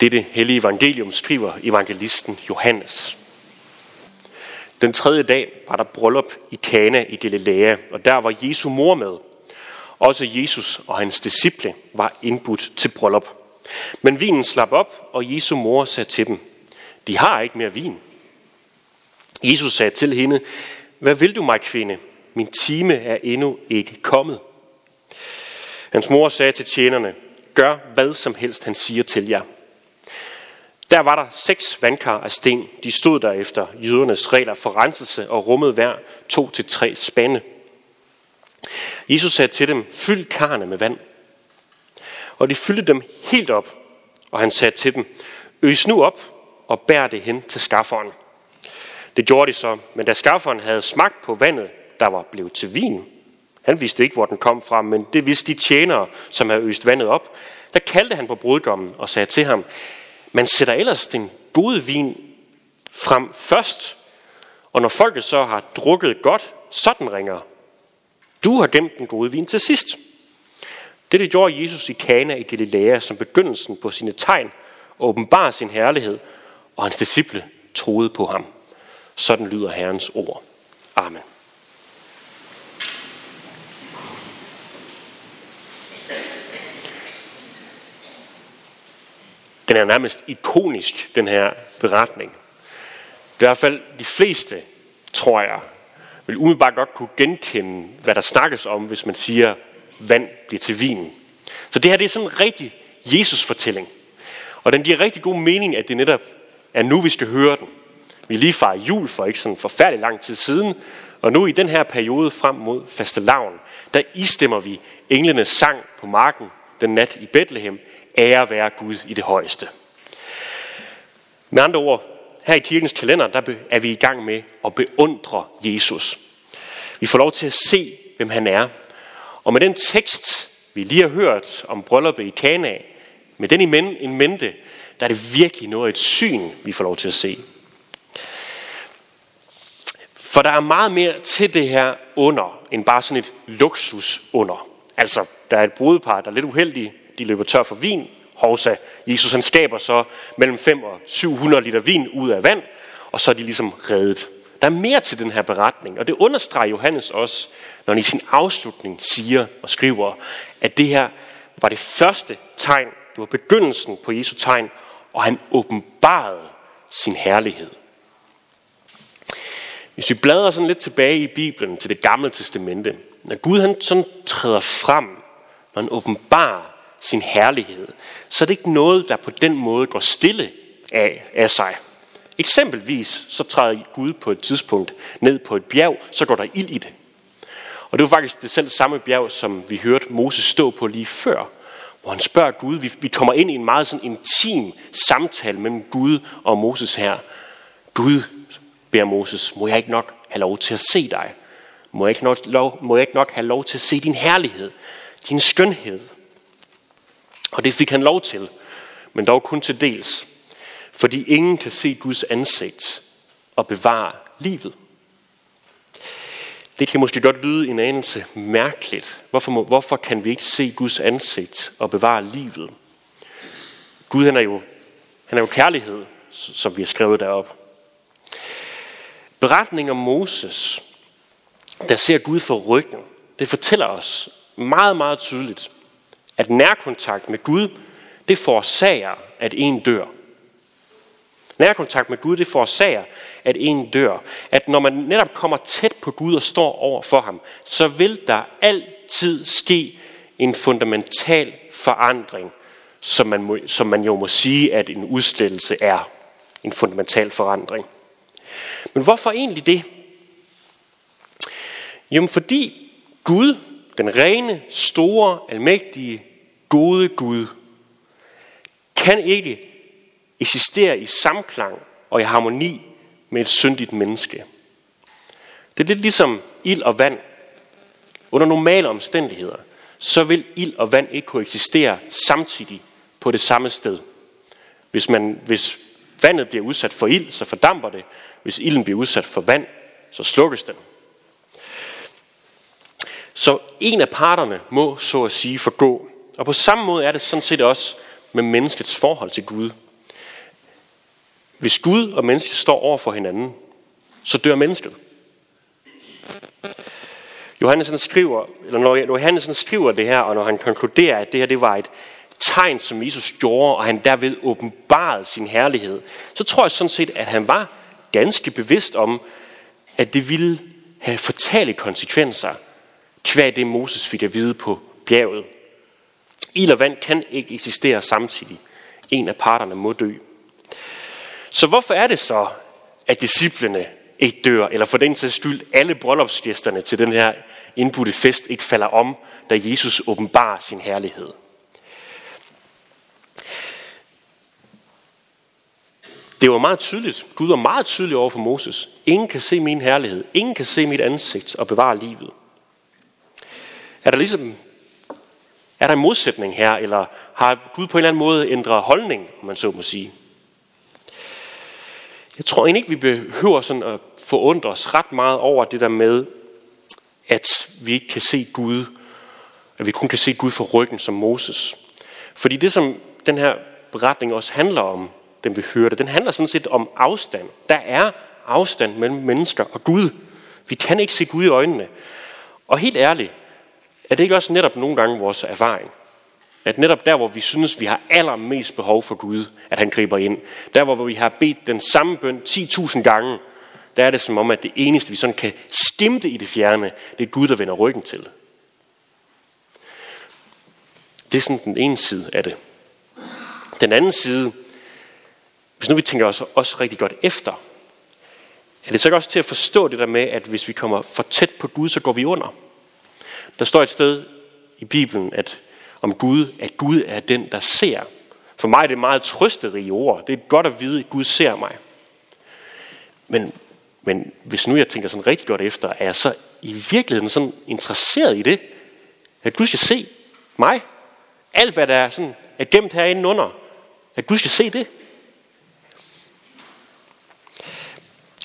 Dette hellige evangelium skriver evangelisten Johannes. Den tredje dag var der bryllup i Kana i Galilea, og der var Jesu mor med. Også Jesus og hans disciple var indbudt til bryllup. Men vinen slap op, og Jesu mor sagde til dem, de har ikke mere vin. Jesus sagde til hende, hvad vil du mig, kvinde? Min time er endnu ikke kommet. Hans mor sagde til tjenerne, gør hvad som helst han siger til jer. Der var der seks vandkar af sten. De stod der efter jødernes regler for renselse og rummede hver to til tre spande. Jesus sagde til dem, fyld karne med vand. Og de fyldte dem helt op, og han sagde til dem, øs nu op og bær det hen til skafferen. Det gjorde de så, men da skafferen havde smagt på vandet, der var blevet til vin, han vidste ikke, hvor den kom fra, men det vidste de tjenere, som havde øst vandet op. Der kaldte han på brudgommen og sagde til ham, man sætter ellers den gode vin frem først, og når folket så har drukket godt, så den ringer. Du har gemt den gode vin til sidst. Det, det gjorde Jesus i Kana i Galilea som begyndelsen på sine tegn og åbenbar sin herlighed, og hans disciple troede på ham. Sådan lyder Herrens ord. Amen. Den er nærmest ikonisk, den her beretning. Det er i hvert fald de fleste, tror jeg, vil umiddelbart godt kunne genkende, hvad der snakkes om, hvis man siger, vand bliver til vin. Så det her det er sådan en rigtig Jesus-fortælling. Og den giver rigtig god mening, at det netop er nu, vi skal høre den. Vi lige fra jul for ikke sådan forfærdelig lang tid siden, og nu i den her periode frem mod fastelavn, der istemmer vi englenes sang på marken den nat i Bethlehem, ære være Gud i det højeste. Med andre ord, her i kirkens kalender, der er vi i gang med at beundre Jesus. Vi får lov til at se, hvem han er. Og med den tekst, vi lige har hørt om brylluppet i Kana, med den i mente, der er det virkelig noget et syn, vi får lov til at se. For der er meget mere til det her under, end bare sådan et luksus under. Altså, der er et brudepar, der er lidt uheldige, de løber tør for vin. Hovsa, Jesus han skaber så mellem 5 og 700 liter vin ud af vand, og så er de ligesom reddet. Der er mere til den her beretning, og det understreger Johannes også, når han i sin afslutning siger og skriver, at det her var det første tegn, det var begyndelsen på Jesu tegn, og han åbenbarede sin herlighed. Hvis vi bladrer sådan lidt tilbage i Bibelen til det gamle testamente, når Gud han sådan træder frem, når han åbenbarer sin herlighed, så er det ikke noget, der på den måde går stille af, af sig. Eksempelvis så træder Gud på et tidspunkt ned på et bjerg, så går der ild i det. Og det var faktisk det selv samme bjerg, som vi hørte Moses stå på lige før, hvor han spørger Gud. Vi, vi kommer ind i en meget sådan intim samtale mellem Gud og Moses her. Gud, beder Moses, må jeg ikke nok have lov til at se dig? Må jeg ikke nok, lov, må jeg ikke nok have lov til at se din herlighed, din skønhed? Og det fik han lov til, men dog kun til dels. Fordi ingen kan se Guds ansigt og bevare livet. Det kan måske godt lyde en anelse mærkeligt. Hvorfor, må, hvorfor kan vi ikke se Guds ansigt og bevare livet? Gud han er, jo, han er jo kærlighed, som vi har skrevet derop. Beretningen om Moses, der ser Gud for ryggen, det fortæller os meget, meget tydeligt, at nærkontakt med Gud, det forårsager, at en dør. Nærkontakt med Gud, det forårsager, at en dør. At når man netop kommer tæt på Gud og står over for ham, så vil der altid ske en fundamental forandring, som man, må, som man jo må sige, at en udslettelse er. En fundamental forandring. Men hvorfor egentlig det? Jamen fordi Gud, den rene, store, almægtige, gode Gud, kan ikke eksistere i samklang og i harmoni med et syndigt menneske. Det er lidt ligesom ild og vand. Under normale omstændigheder, så vil ild og vand ikke kunne eksistere samtidig på det samme sted. Hvis, man, hvis vandet bliver udsat for ild, så fordamper det. Hvis ilden bliver udsat for vand, så slukkes den. Så en af parterne må så at sige forgå. Og på samme måde er det sådan set også med menneskets forhold til Gud. hvis Gud og mennesket står over for hinanden, så dør mennesket. Johannes skriver, eller når Johannes skriver det her, og når han konkluderer, at det her det var et tegn, som Jesus gjorde, og han derved åbenbarede sin herlighed, så tror jeg sådan set, at han var ganske bevidst om, at det ville have fatale konsekvenser, kvad det Moses fik at vide på bjerget. Ild og vand kan ikke eksistere samtidig. En af parterne må dø. Så hvorfor er det så, at disciplene ikke dør, eller for den sags skyld alle bryllupsgæsterne til den her indbudte fest ikke falder om, da Jesus åbenbarer sin herlighed? Det var meget tydeligt. Gud var meget tydelig over for Moses. Ingen kan se min herlighed. Ingen kan se mit ansigt og bevare livet. Er der ligesom er der en modsætning her, eller har Gud på en eller anden måde ændret holdning, om man så må sige? Jeg tror egentlig ikke, vi behøver sådan at forundre os ret meget over det der med, at vi ikke kan se Gud, at vi kun kan se Gud for ryggen som Moses. Fordi det, som den her beretning også handler om, den vi hørte, den handler sådan set om afstand. Der er afstand mellem mennesker og Gud. Vi kan ikke se Gud i øjnene. Og helt ærligt, er det ikke også netop nogle gange vores erfaring? At netop der, hvor vi synes, vi har allermest behov for Gud, at han griber ind. Der, hvor vi har bedt den samme bøn 10.000 gange, der er det som om, at det eneste, vi sådan kan skimte i det fjerne, det er Gud, der vender ryggen til. Det er sådan den ene side af det. Den anden side, hvis nu vi tænker os også rigtig godt efter, er det så også til at forstå det der med, at hvis vi kommer for tæt på Gud, så går vi under. Der står et sted i Bibelen, at om Gud, at Gud er den, der ser. For mig er det meget trøsterige ord. Det er godt at vide, at Gud ser mig. Men, men hvis nu jeg tænker sådan rigtig godt efter, er jeg så i virkeligheden sådan interesseret i det, at Gud skal se mig. Alt hvad der er, sådan, er gemt herinde under, at Gud skal se det.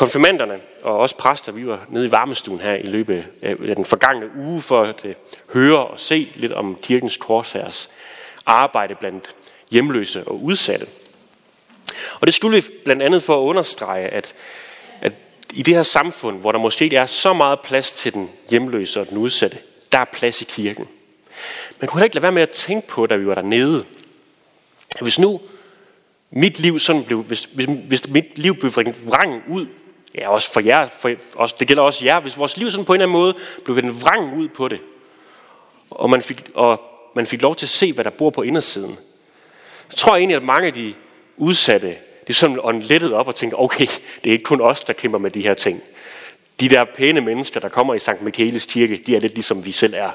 Konfirmanderne og også præster, vi var nede i varmestuen her i løbet af den forgangne uge for at øh, høre og se lidt om kirkens korsærs arbejde blandt hjemløse og udsatte. Og det skulle vi blandt andet for at understrege, at, at i det her samfund, hvor der måske ikke er så meget plads til den hjemløse og den udsatte, der er plads i kirken. Man kunne ikke lade være med at tænke på, da vi var dernede, hvis nu mit liv sådan blev, hvis, hvis, hvis mit liv blev vrang ud Ja, også for jer, for, også, det gælder også jer, hvis vores liv sådan på en eller anden måde blev vendt vrang ud på det, og man fik, og man fik lov til at se, hvad der bor på indersiden, så tror jeg egentlig, at mange af de udsatte, det sådan åndlettede op og tænkte, okay, det er ikke kun os, der kæmper med de her ting. De der pæne mennesker, der kommer i Sankt Michaelis kirke, de er lidt ligesom vi selv er.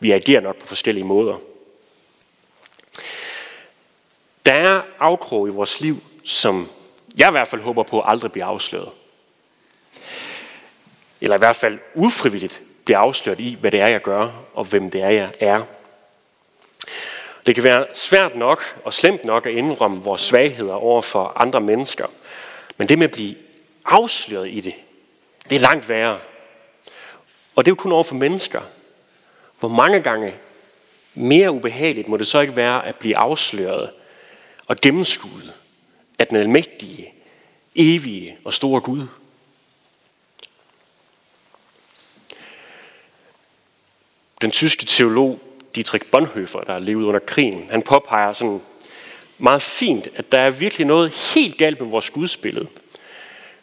Vi agerer nok på forskellige måder. Der er afkrog i vores liv, som jeg i hvert fald håber på aldrig bliver afsløret eller i hvert fald ufrivilligt bliver afsløret i, hvad det er, jeg gør, og hvem det er, jeg er. Det kan være svært nok og slemt nok at indrømme vores svagheder over for andre mennesker. Men det med at blive afsløret i det, det er langt værre. Og det er jo kun over for mennesker. Hvor mange gange mere ubehageligt må det så ikke være at blive afsløret og gennemskuet af den almægtige, evige og store Gud. Den tyske teolog Dietrich Bonhoeffer, der levede under krigen, han påpeger sådan meget fint, at der er virkelig noget helt galt med vores gudsbillede.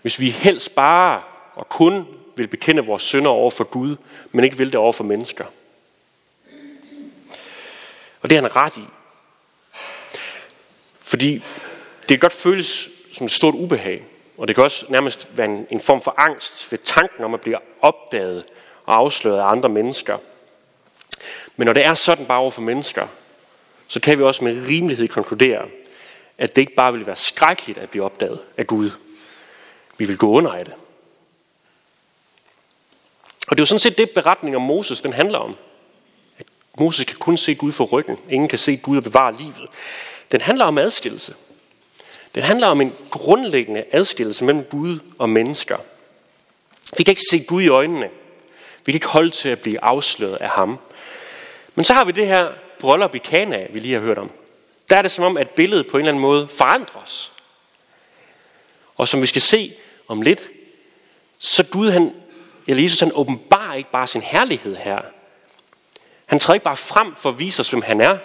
Hvis vi helst bare og kun vil bekende vores synder over for Gud, men ikke vil det over for mennesker. Og det er han ret i. Fordi det kan godt føles som et stort ubehag, og det kan også nærmest være en, en form for angst ved tanken om at blive opdaget og afsløret af andre mennesker – men når det er sådan bare over for mennesker, så kan vi også med rimelighed konkludere, at det ikke bare vil være skrækkeligt at blive opdaget af Gud. Vi vil gå under af det. Og det er jo sådan set det, beretning om Moses den handler om. At Moses kan kun se Gud for ryggen. Ingen kan se Gud og bevare livet. Den handler om adskillelse. Den handler om en grundlæggende adskillelse mellem Gud og mennesker. Vi kan ikke se Gud i øjnene. Vi kan ikke holde til at blive afsløret af ham. Men så har vi det her bryllup i Kana, vi lige har hørt om. Der er det som om, at billedet på en eller anden måde forandres. Og som vi skal se om lidt, så Gud, han, eller Jesus, han åbenbarer ikke bare sin herlighed her. Han træder ikke bare frem for at vise os, hvem han er,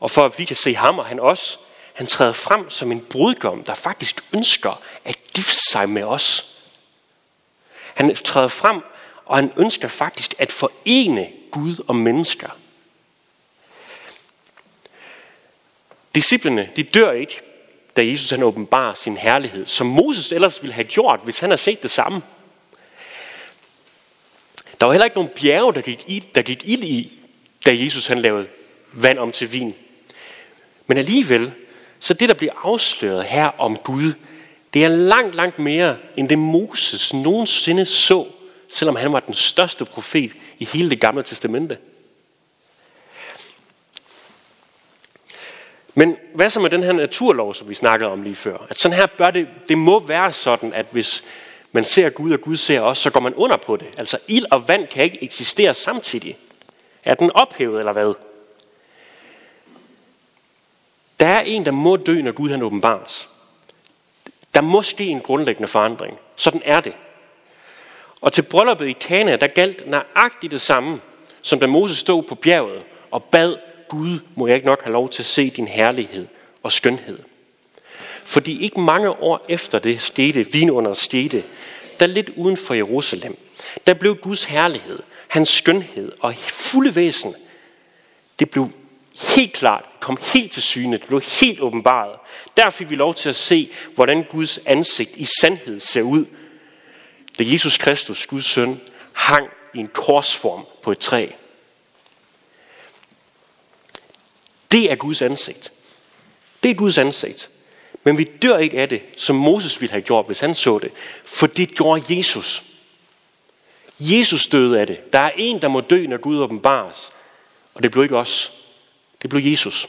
og for at vi kan se ham og han også. Han træder frem som en brudgom, der faktisk ønsker at gifte sig med os. Han træder frem, og han ønsker faktisk at forene Gud og mennesker. Disciplene, de dør ikke, da Jesus han åbenbarer sin herlighed, som Moses ellers ville have gjort, hvis han havde set det samme. Der var heller ikke nogen bjerge, der gik, i, der gik ild i, da Jesus han lavede vand om til vin. Men alligevel, så det, der bliver afsløret her om Gud, det er langt, langt mere, end det Moses nogensinde så, selvom han var den største profet i hele det gamle testamente. Men hvad så med den her naturlov, som vi snakkede om lige før? At sådan her bør det, det må være sådan, at hvis man ser Gud, og Gud ser os, så går man under på det. Altså ild og vand kan ikke eksistere samtidig. Er den ophævet, eller hvad? Der er en, der må dø, når Gud han åbenbares. Der må ske en grundlæggende forandring. Sådan er det. Og til brylluppet i Kana, der galt nøjagtigt det samme, som da Moses stod på bjerget og bad Gud, må jeg ikke nok have lov til at se din herlighed og skønhed. Fordi ikke mange år efter det skete, vinunder skete, der lidt uden for Jerusalem, der blev Guds herlighed, hans skønhed og fulde væsen, det blev helt klart, kom helt til syne, det blev helt åbenbaret. Der fik vi lov til at se, hvordan Guds ansigt i sandhed ser ud, da Jesus Kristus, Guds søn, hang i en korsform på et træ. Det er Guds ansigt. Det er Guds ansigt. Men vi dør ikke af det, som Moses ville have gjort, hvis han så det. For det gjorde Jesus. Jesus døde af det. Der er en, der må dø, når Gud åbenbares. Og det blev ikke os. Det blev Jesus.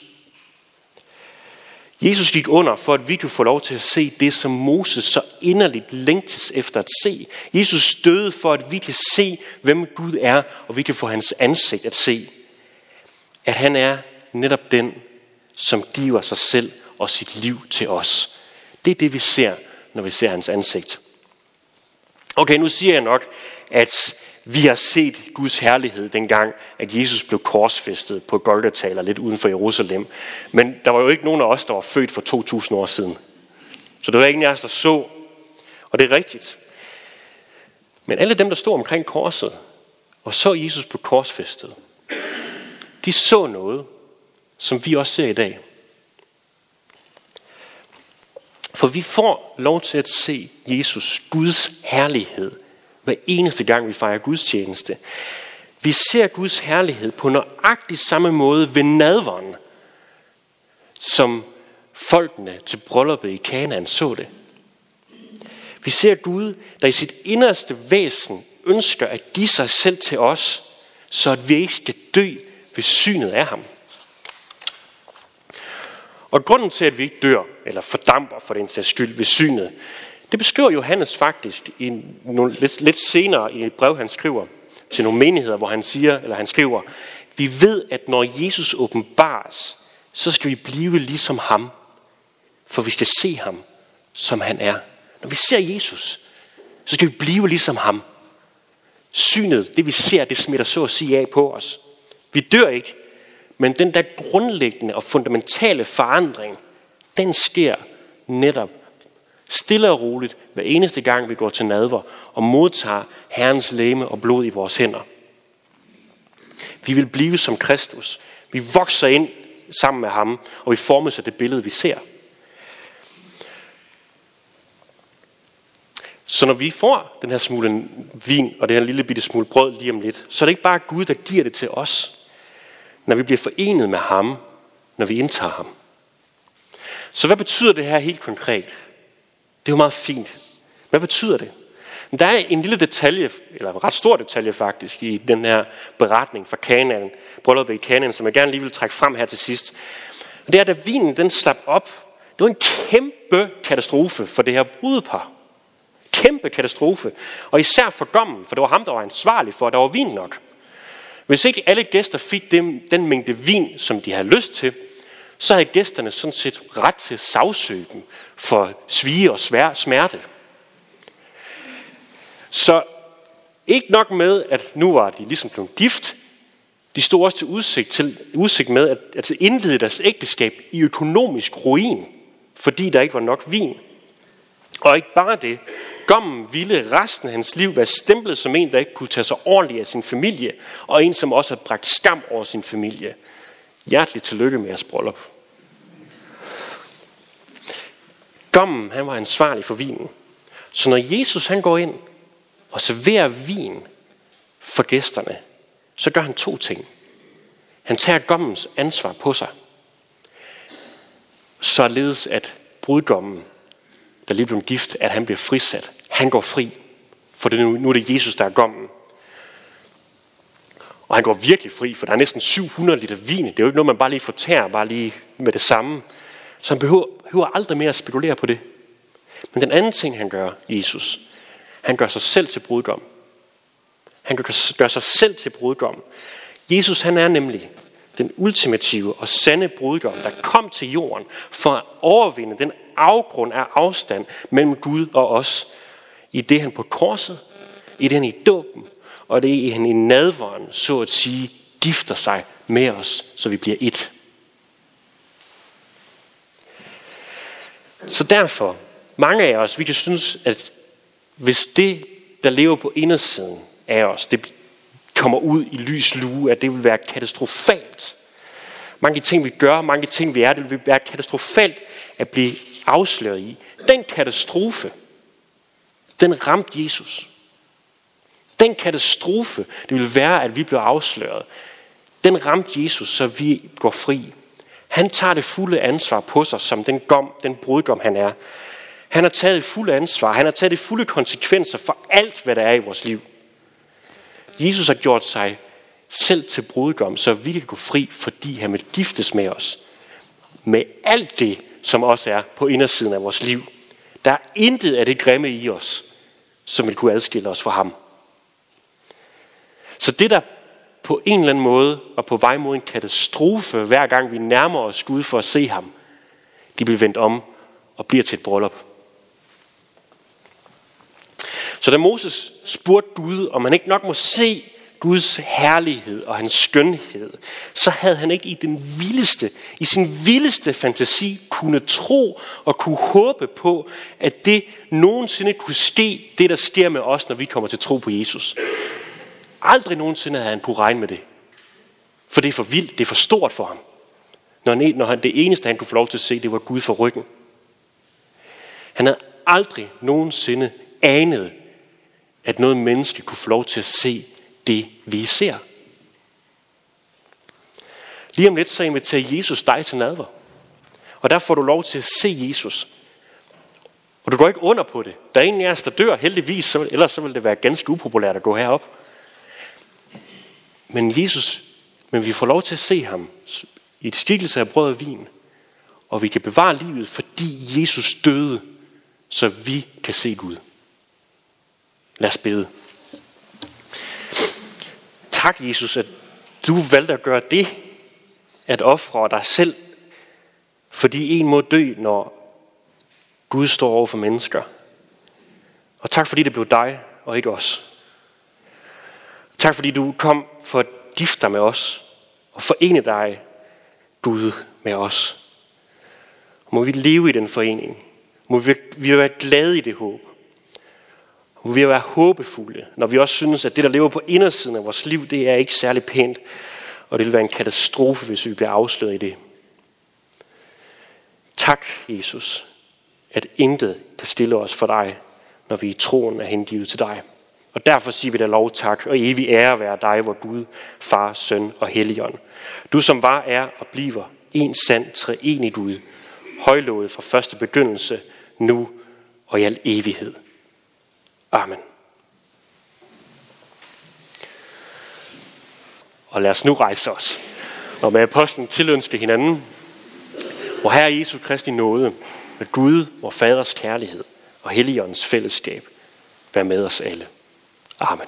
Jesus gik under, for at vi kunne få lov til at se det, som Moses så inderligt længtes efter at se. Jesus døde for, at vi kan se, hvem Gud er, og vi kan få hans ansigt at se. At han er netop den, som giver sig selv og sit liv til os. Det er det, vi ser, når vi ser hans ansigt. Okay, nu siger jeg nok, at vi har set Guds herlighed dengang, at Jesus blev korsfæstet på Golgata lidt uden for Jerusalem. Men der var jo ikke nogen af os, der var født for 2000 år siden. Så det var ingen af os, der så. Og det er rigtigt. Men alle dem, der stod omkring korset og så Jesus på korsfæstet, de så noget, som vi også ser i dag. For vi får lov til at se Jesus, Guds herlighed, hver eneste gang vi fejrer Guds tjeneste. Vi ser Guds herlighed på nøjagtig samme måde ved nadveren, som folkene til brylluppet i Kanaan så det. Vi ser Gud, der i sit inderste væsen ønsker at give sig selv til os, så at vi ikke skal dø ved synet af ham. Og grunden til, at vi ikke dør, eller fordamper for den sags skyld ved synet, det beskriver Johannes faktisk i nogle, lidt, lidt senere i et brev, han skriver til nogle menigheder, hvor han siger, eller han skriver, vi ved, at når Jesus åbenbares, så skal vi blive ligesom ham. For vi skal se ham, som han er. Når vi ser Jesus, så skal vi blive ligesom ham. Synet, det vi ser, det smitter så at sige af på os. Vi dør ikke, men den der grundlæggende og fundamentale forandring, den sker netop stille og roligt hver eneste gang, vi går til nadver og modtager Herrens læme og blod i vores hænder. Vi vil blive som Kristus. Vi vokser ind sammen med ham, og vi formes af det billede, vi ser. Så når vi får den her smule vin og det her lille bitte smule brød lige om lidt, så er det ikke bare Gud, der giver det til os når vi bliver forenet med ham, når vi indtager ham. Så hvad betyder det her helt konkret? Det er jo meget fint. Hvad betyder det? Der er en lille detalje, eller en ret stor detalje faktisk, i den her beretning fra Kanaan, brylluppet i Kanaan, som jeg gerne lige vil trække frem her til sidst. Det er, da vinen den slap op, det var en kæmpe katastrofe for det her brudepar. Kæmpe katastrofe. Og især for gommen, for det var ham, der var ansvarlig for, at der var vin nok. Hvis ikke alle gæster fik dem, den mængde vin, som de havde lyst til, så havde gæsterne sådan set ret til at sagsøge dem for svige og svær, smerte. Så ikke nok med, at nu var de ligesom blevet gift, de stod også til udsigt, til, udsigt med at, at indlede deres ægteskab i økonomisk ruin, fordi der ikke var nok vin. Og ikke bare det, Gommen ville resten af hans liv være stemplet som en, der ikke kunne tage sig ordentligt af sin familie, og en, som også har bragt skam over sin familie. Hjerteligt tillykke med jeres bryllup. Gommen, han var ansvarlig for vinen. Så når Jesus han går ind og serverer vin for gæsterne, så gør han to ting. Han tager gommens ansvar på sig, således at brudgommen, der lige blev gift, at han bliver frisat. Han går fri, for det nu, nu er det Jesus, der er gommen. Og han går virkelig fri, for der er næsten 700 liter vin. Det er jo ikke noget, man bare lige får tær, bare lige med det samme. Så han behøver, behøver aldrig mere at spekulere på det. Men den anden ting, han gør, Jesus, han gør sig selv til brudgom. Han gør sig selv til brudgom. Jesus han er nemlig den ultimative og sande brudgom, der kom til jorden for at overvinde den afgrund af afstand mellem Gud og os. I det han på korset, i det han i dåben, og det i han i nadvåren, så at sige, gifter sig med os, så vi bliver et. Så derfor, mange af os, vi kan synes, at hvis det, der lever på indersiden af os, det kommer ud i lys lue, at det vil være katastrofalt. Mange ting, vi gør, mange ting, vi er, det vil være katastrofalt at blive afsløret i. Den katastrofe, den ramte Jesus. Den katastrofe, det vil være, at vi bliver afsløret, den ramte Jesus, så vi går fri. Han tager det fulde ansvar på sig, som den, gom, den brudgom han er. Han har taget det fulde ansvar. Han har taget det fulde konsekvenser for alt, hvad der er i vores liv. Jesus har gjort sig selv til brudgom, så vi kan gå fri, fordi han vil giftes med os. Med alt det, som også er på indersiden af vores liv. Der er intet af det grimme i os, som vil kunne adskille os fra ham. Så det, der på en eller anden måde var på vej mod en katastrofe, hver gang vi nærmer os Gud for at se ham, de bliver vendt om og bliver til et bryllup. Så da Moses spurgte Gud, om han ikke nok må se Guds herlighed og hans skønhed, så havde han ikke i den vildeste, i sin vildeste fantasi kunne tro og kunne håbe på, at det nogensinde kunne ske, det der sker med os, når vi kommer til tro på Jesus. Aldrig nogensinde havde han kunne regne med det. For det er for vildt, det er for stort for ham. Når, han, når han, det eneste, han kunne få lov til at se, det var Gud for ryggen. Han havde aldrig nogensinde anet, at noget menneske kunne få lov til at se det, vi ser. Lige om lidt så inviterer Jesus dig til nadver. Og der får du lov til at se Jesus. Og du går ikke under på det. Der er ingen af os, der dør heldigvis, så, ellers så vil det være ganske upopulært at gå herop. Men Jesus, men vi får lov til at se ham i et skikkelse af brød og vin. Og vi kan bevare livet, fordi Jesus døde, så vi kan se Gud. Lad os bede. Tak, Jesus, at du valgte at gøre det, at ofre dig selv, fordi en må dø, når Gud står over for mennesker. Og tak, fordi det blev dig og ikke os. Tak, fordi du kom for at gifte dig med os og forene dig, Gud, med os. Må vi leve i den forening. Må vi, vi være glade i det håb. Og vi vil være håbefulde, når vi også synes, at det, der lever på indersiden af vores liv, det er ikke særlig pænt. Og det vil være en katastrofe, hvis vi bliver afsløret i det. Tak, Jesus, at intet kan stille os for dig, når vi i troen er hengivet til dig. Og derfor siger vi dig lov tak, og evig ære være dig, vor Gud, Far, Søn og Helligånd. Du som var, er og bliver en sand treenig Gud, højlovet fra første begyndelse, nu og i al evighed. Amen. Og lad os nu rejse os og med apostlen tilønske hinanden, hvor Herre Jesu Kristi nåde, med Gud, vor Faders kærlighed og Helligåndens fællesskab, være med os alle. Amen.